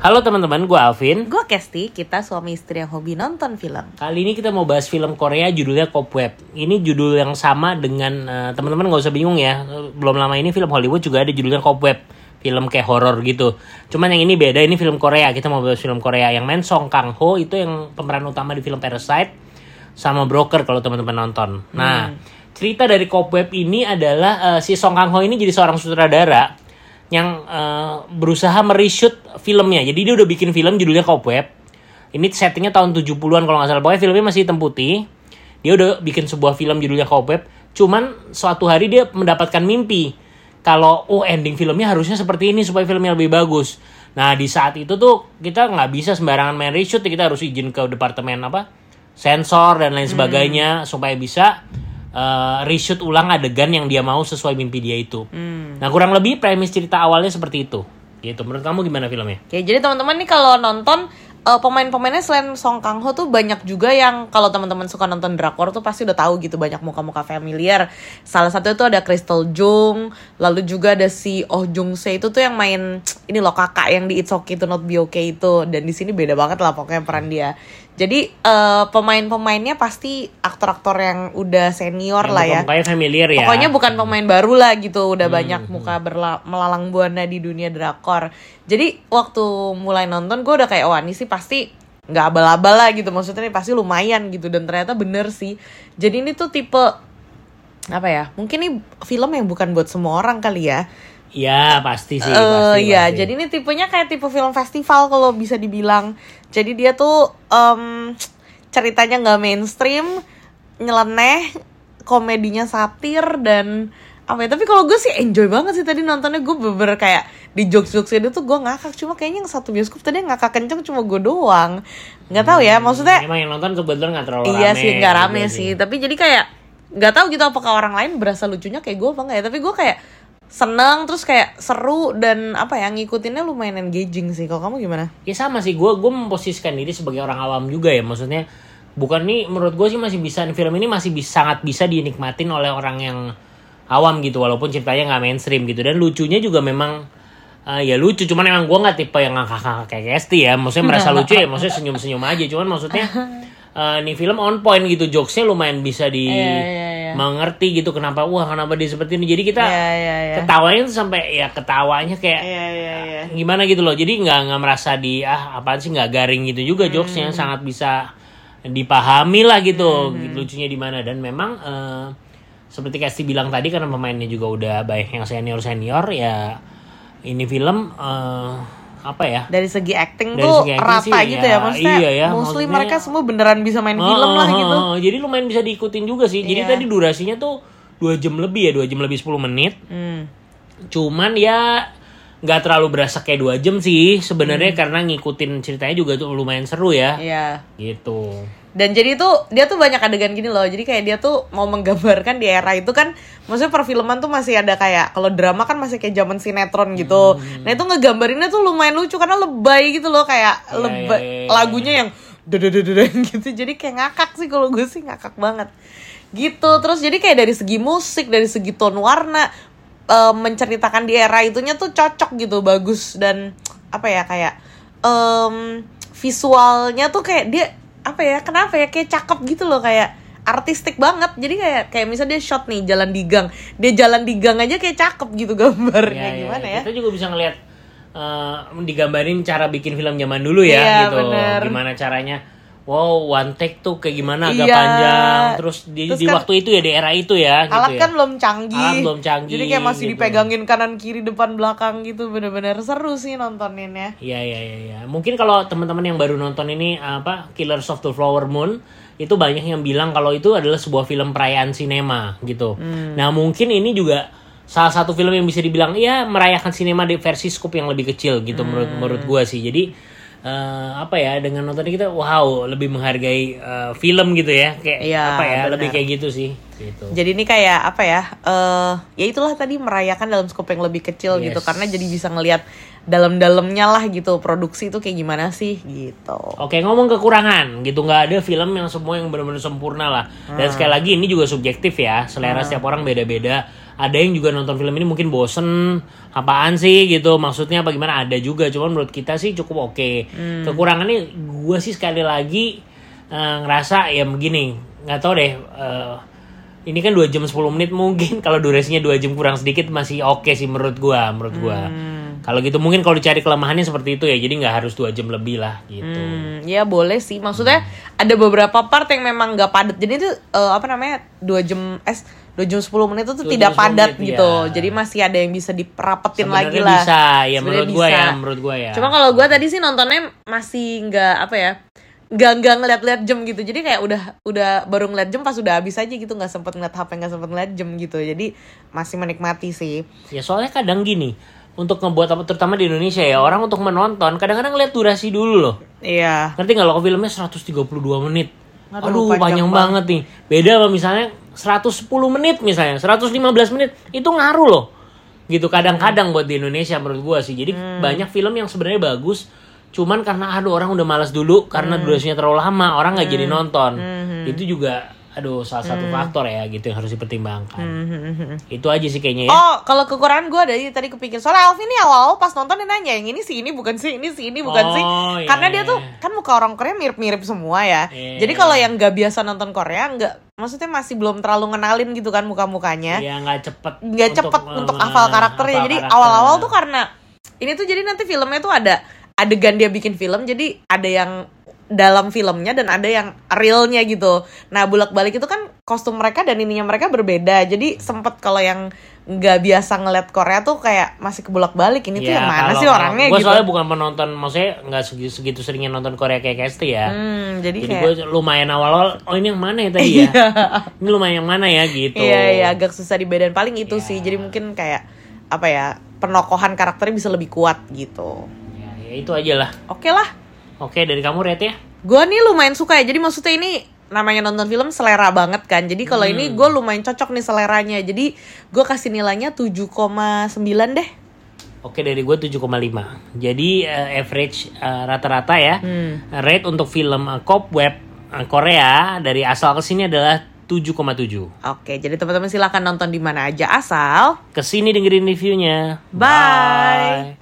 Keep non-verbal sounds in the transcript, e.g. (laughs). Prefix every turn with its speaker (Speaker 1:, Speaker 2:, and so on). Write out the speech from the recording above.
Speaker 1: Halo teman-teman, gue Alvin.
Speaker 2: Gue Kesti, kita suami istri yang hobi nonton film.
Speaker 1: Kali ini kita mau bahas film Korea judulnya Cobweb. Ini judul yang sama dengan uh, teman-teman nggak usah bingung ya. Belum lama ini film Hollywood juga ada judulnya Cobweb. Film kayak horor gitu. Cuman yang ini beda, ini film Korea. Kita mau bahas film Korea yang main Song Kang Ho itu yang pemeran utama di film Parasite sama Broker kalau teman-teman nonton. Nah, cerita dari Cobweb ini adalah uh, si Song Kang Ho ini jadi seorang sutradara yang uh, berusaha mereshoot filmnya. Jadi dia udah bikin film judulnya Cobweb. Ini settingnya tahun 70-an kalau nggak salah. Pokoknya filmnya masih hitam putih. Dia udah bikin sebuah film judulnya Cobweb. Cuman suatu hari dia mendapatkan mimpi. Kalau, oh ending filmnya harusnya seperti ini supaya filmnya lebih bagus. Nah di saat itu tuh kita nggak bisa sembarangan main reshoot. Kita harus izin ke departemen apa sensor dan lain sebagainya. Supaya bisa uh, reshoot ulang adegan yang dia mau sesuai mimpi dia itu. Nah kurang lebih premis cerita awalnya seperti itu. Gitu. Menurut kamu gimana filmnya?
Speaker 2: Oke, jadi teman-teman nih kalau nonton eh, pemain-pemainnya selain Song Kang Ho tuh banyak juga yang kalau teman-teman suka nonton drakor tuh pasti udah tahu gitu banyak muka-muka familiar. Salah satu itu ada Crystal Jung, lalu juga ada si Oh Jung Se itu tuh yang main ini loh kakak yang di It's Okay to Not Be Okay itu dan di sini beda banget lah pokoknya peran dia. Jadi eh, pemain-pemainnya pasti aktor-aktor yang udah senior
Speaker 1: Yang
Speaker 2: lah ya.
Speaker 1: Mukanya familiar ya.
Speaker 2: Pokoknya bukan pemain baru lah gitu, udah banyak muka berla- melalang buana di dunia drakor. Jadi waktu mulai nonton gue udah kayak wah ini sih pasti nggak abal-abal lah gitu, maksudnya ini pasti lumayan gitu dan ternyata bener sih. Jadi ini tuh tipe apa ya? Mungkin ini film yang bukan buat semua orang kali ya.
Speaker 1: Iya pasti sih.
Speaker 2: Eh
Speaker 1: pasti,
Speaker 2: ya,
Speaker 1: pasti.
Speaker 2: jadi ini tipenya kayak tipe film festival kalau bisa dibilang. Jadi dia tuh em, ceritanya nggak mainstream, nyeleneh, komedinya satir dan apa ya? Tapi kalau gue sih enjoy banget sih tadi nontonnya gue beber kayak di jokes jokes itu tuh gue ngakak cuma kayaknya yang satu bioskop tadi ngakak kenceng cuma gue doang nggak tahu ya maksudnya
Speaker 1: Emang yang nonton kebetulan nggak terlalu
Speaker 2: iya
Speaker 1: rame.
Speaker 2: sih nggak
Speaker 1: juga
Speaker 2: rame sih tapi jadi kayak nggak tahu gitu apakah orang lain berasa lucunya kayak gue apa enggak ya tapi gue kayak seneng terus kayak seru dan apa ya ngikutinnya lumayan engaging sih. Kalau kamu gimana?
Speaker 1: Ya sama sih, gue gue memposisikan diri sebagai orang awam juga ya, maksudnya bukan nih menurut gue sih masih bisa film ini masih bisa, sangat bisa dinikmatin oleh orang yang awam gitu, walaupun ceritanya nggak mainstream gitu. Dan lucunya juga memang eh, ya lucu, cuman emang gue nggak tipe yang ngakak-ngakak kayak Kesti ya, maksudnya merasa (laughs) lucu ya, maksudnya senyum-senyum aja, cuman maksudnya (laughs) eh, nih film on point gitu, jokesnya lumayan bisa di
Speaker 2: Iya, iya, iya.
Speaker 1: mengerti gitu kenapa wah kenapa dia seperti ini, jadi kita
Speaker 2: Iya, iya, iya.
Speaker 1: ketawanya tuh sampai ya ketawanya kayak
Speaker 2: iya iya iya.
Speaker 1: gimana gitu loh. Jadi nggak nggak merasa di ah apaan sih nggak garing gitu juga jokesnya. Sangat bisa dipahami lah gitu lucunya di mana. Dan memang eh, seperti Kasti bilang tadi karena pemainnya juga udah banyak yang senior senior ya ini film eh, apa ya
Speaker 2: dari segi acting
Speaker 1: Dari
Speaker 2: tuh
Speaker 1: segi acting
Speaker 2: rata
Speaker 1: sih,
Speaker 2: gitu
Speaker 1: ya,
Speaker 2: ya maksudnya
Speaker 1: iya ya,
Speaker 2: mostly
Speaker 1: maksudnya-
Speaker 2: mereka semua beneran bisa main film lah gitu
Speaker 1: oh, oh. jadi lumayan bisa diikutin juga sih jadi
Speaker 2: Iya.
Speaker 1: tadi durasinya tuh dua jam lebih ya dua jam lebih 10 menit
Speaker 2: Hmm.
Speaker 1: cuman ya nggak terlalu berasa kayak dua jam sih sebenarnya
Speaker 2: Hmm.
Speaker 1: karena ngikutin ceritanya juga tuh lumayan seru ya
Speaker 2: iya
Speaker 1: gitu
Speaker 2: Dan jadi tuh dia tuh banyak adegan gini loh. Jadi kayak dia tuh mau menggambarkan di era itu kan maksudnya perfilman tuh masih ada kayak kalau drama kan masih kayak zaman sinetron gitu.
Speaker 1: Hmm.
Speaker 2: Nah, itu ngegambarinnya tuh lumayan lucu karena lebay gitu loh kayak
Speaker 1: Iya,
Speaker 2: lebay
Speaker 1: iya, iya, iya.
Speaker 2: lagunya yang dededededen gitu. Jadi kayak ngakak sih kalau gue sih ngakak banget. Gitu. Terus jadi kayak dari segi musik, dari segi tone warna eh, menceritakan di era itunya tuh cocok gitu, bagus dan apa ya kayak em, visualnya tuh kayak dia apa ya kenapa ya kayak cakep gitu loh kayak artistik banget. Jadi kayak kayak misalnya dia shot nih jalan di gang. Dia jalan di gang aja kayak cakep gitu (laughs) gambarnya
Speaker 1: Ya, ya,
Speaker 2: gimana ya?
Speaker 1: Kita juga bisa ngeliat eh, digambarin cara bikin film zaman dulu ya
Speaker 2: Iya,
Speaker 1: gitu.
Speaker 2: bener.
Speaker 1: gimana caranya wow one take tuh kayak gimana agak
Speaker 2: Iya.
Speaker 1: panjang terus di,
Speaker 2: Terus
Speaker 1: di
Speaker 2: kan-
Speaker 1: waktu itu ya di era itu ya gitu
Speaker 2: alat
Speaker 1: ya.
Speaker 2: kan belum canggih
Speaker 1: Alat belum canggih,
Speaker 2: jadi kayak masih
Speaker 1: gitu.
Speaker 2: dipegangin kanan kiri depan belakang gitu bener-bener seru sih nontoninnya
Speaker 1: Iya iya iya. iya. Mungkin kalau teman-teman yang baru nonton ini apa Killers of the Flower Moon itu banyak yang bilang kalau itu adalah sebuah film perayaan sinema gitu. Nah mungkin ini juga salah satu film yang bisa dibilang ya merayakan sinema di versi scope yang lebih kecil gitu menurut menurut gua sih. Jadi eh, apa ya dengan nonton kita wow lebih menghargai eh, film gitu ya. Kayak
Speaker 2: Iya,
Speaker 1: apa ya
Speaker 2: benar.
Speaker 1: lebih kayak gitu sih. Gitu.
Speaker 2: jadi ini kayak apa ya eh ya itulah tadi merayakan dalam skop yang lebih kecil gitu.
Speaker 1: Yes.
Speaker 2: karena jadi bisa ngelihat dalam-dalamnya lah gitu produksi itu kayak gimana sih gitu.
Speaker 1: Oke ngomong kekurangan gitu. Nggak ada film yang semua yang benar-benar sempurna lah. Dan sekali lagi ini juga subjektif ya. Selera setiap orang beda-beda ada yang juga nonton film ini mungkin bosen apaan sih gitu maksudnya apa gimana? Ada juga cuman menurut kita sih cukup oke. Kekurangannya gue sih sekali lagi eh, ngerasa ya begini nggak tahu deh eh, ini kan 2 jam 10 menit mungkin (laughs) kalau durasinya 2 jam kurang sedikit masih oke sih menurut gua menurut gua. Kalau gitu mungkin kalau dicari kelemahannya seperti itu ya jadi nggak harus dua jam lebih lah gitu.
Speaker 2: Hmm, ya boleh sih. Maksudnya ada beberapa part yang memang nggak padat. Jadi itu eh, apa namanya dua jam eh dua jam 10 menit itu tidak
Speaker 1: jam 10
Speaker 2: padat
Speaker 1: menit,
Speaker 2: gitu.
Speaker 1: ya.
Speaker 2: Jadi masih ada yang bisa diperapetin lagi lah.
Speaker 1: bisa ya menurut gua
Speaker 2: bisa.
Speaker 1: ya menurut gua ya
Speaker 2: Cuma kalau gua tadi sih nontonnya masih nggak apa ya nggak nggak ngeliat-liat jam gitu jadi kayak udah udah baru ngeliat jam pas udah habis aja gitu nggak sempet ngeliat hp nggak sempet ngeliat jam gitu jadi masih menikmati sih
Speaker 1: Ya soalnya kadang gini, untuk ngebuat apa terutama di Indonesia ya, orang untuk menonton kadang-kadang lihat durasi dulu loh.
Speaker 2: iya
Speaker 1: Ngerti nggak lo filmnya 132 menit.
Speaker 2: Aduh,
Speaker 1: Aduh,
Speaker 2: panjang
Speaker 1: panjang, banget nih. Beda sama misalnya 110 menit misalnya, 115 menit itu ngaruh loh. Gitu kadang-kadang buat di Indonesia menurut gua sih. Jadi banyak film yang sebenarnya bagus cuman karena aduh orang udah malas dulu karena durasinya terlalu lama, orang nggak jadi nonton. Itu juga aduh salah satu faktor ya gitu yang harus dipertimbangkan. Itu aja sih kayaknya ya.
Speaker 2: Oh, kalau kekurangan gue dari tadi kepikir soalnya Alvin nih awal pas nonton dia nanya yang ini sih ini bukan sih ini sih ini bukan
Speaker 1: Oh,
Speaker 2: sih
Speaker 1: iya,
Speaker 2: karena dia
Speaker 1: iya.
Speaker 2: tuh kan muka orang Korea mirip-mirip semua ya.
Speaker 1: Iya.
Speaker 2: Jadi kalau yang nggak biasa nonton Korea nggak maksudnya masih belum terlalu ngenalin gitu kan muka-mukanya.
Speaker 1: ya nggak cepet
Speaker 2: nggak cepet untuk, hafal karakternya. jadi awal-awal tuh karena ini tuh jadi nanti filmnya tuh ada adegan dia bikin film jadi ada yang dalam filmnya dan ada yang realnya gitu. Nah bolak-balik itu kan kostum mereka dan ininya mereka berbeda. Jadi sempet kalau yang nggak biasa ngeliat Korea tuh kayak masih kebolak-balik ini tuh
Speaker 1: Ya,
Speaker 2: yang mana
Speaker 1: kalau-
Speaker 2: sih orangnya
Speaker 1: Gue
Speaker 2: gitu.
Speaker 1: soalnya bukan penonton, maksudnya nggak segitu, segitu seringnya nonton Korea kayak Kesti ya.
Speaker 2: Hmm, jadi,
Speaker 1: Jadi
Speaker 2: kayak
Speaker 1: gue lumayan awal-awal, oh ini yang mana ya tadi ya? ini lumayan yang mana ya gitu.
Speaker 2: Iya iya agak susah dibedain paling itu
Speaker 1: Iya.
Speaker 2: sih. Jadi mungkin kayak apa ya penokohan karakternya bisa lebih kuat gitu.
Speaker 1: Ya, ya itu aja lah.
Speaker 2: Oke lah.
Speaker 1: Oke dari kamu Red ya?
Speaker 2: Gue nih lumayan suka ya. Jadi maksudnya ini namanya nonton film selera banget kan. Jadi kalau
Speaker 1: Hmm.
Speaker 2: ini gue lumayan cocok nih seleranya. Jadi gue kasih nilainya 7,9 deh.
Speaker 1: Oke dari gue 7,5. Jadi eh, average eh, rata-rata ya.
Speaker 2: Hmm.
Speaker 1: Rate untuk film uh, Cobweb eh, Korea dari asal ke sini adalah 7,7.
Speaker 2: Oke, jadi teman-teman silahkan nonton di mana aja asal.
Speaker 1: Ke sini dengerin reviewnya.
Speaker 2: Bye.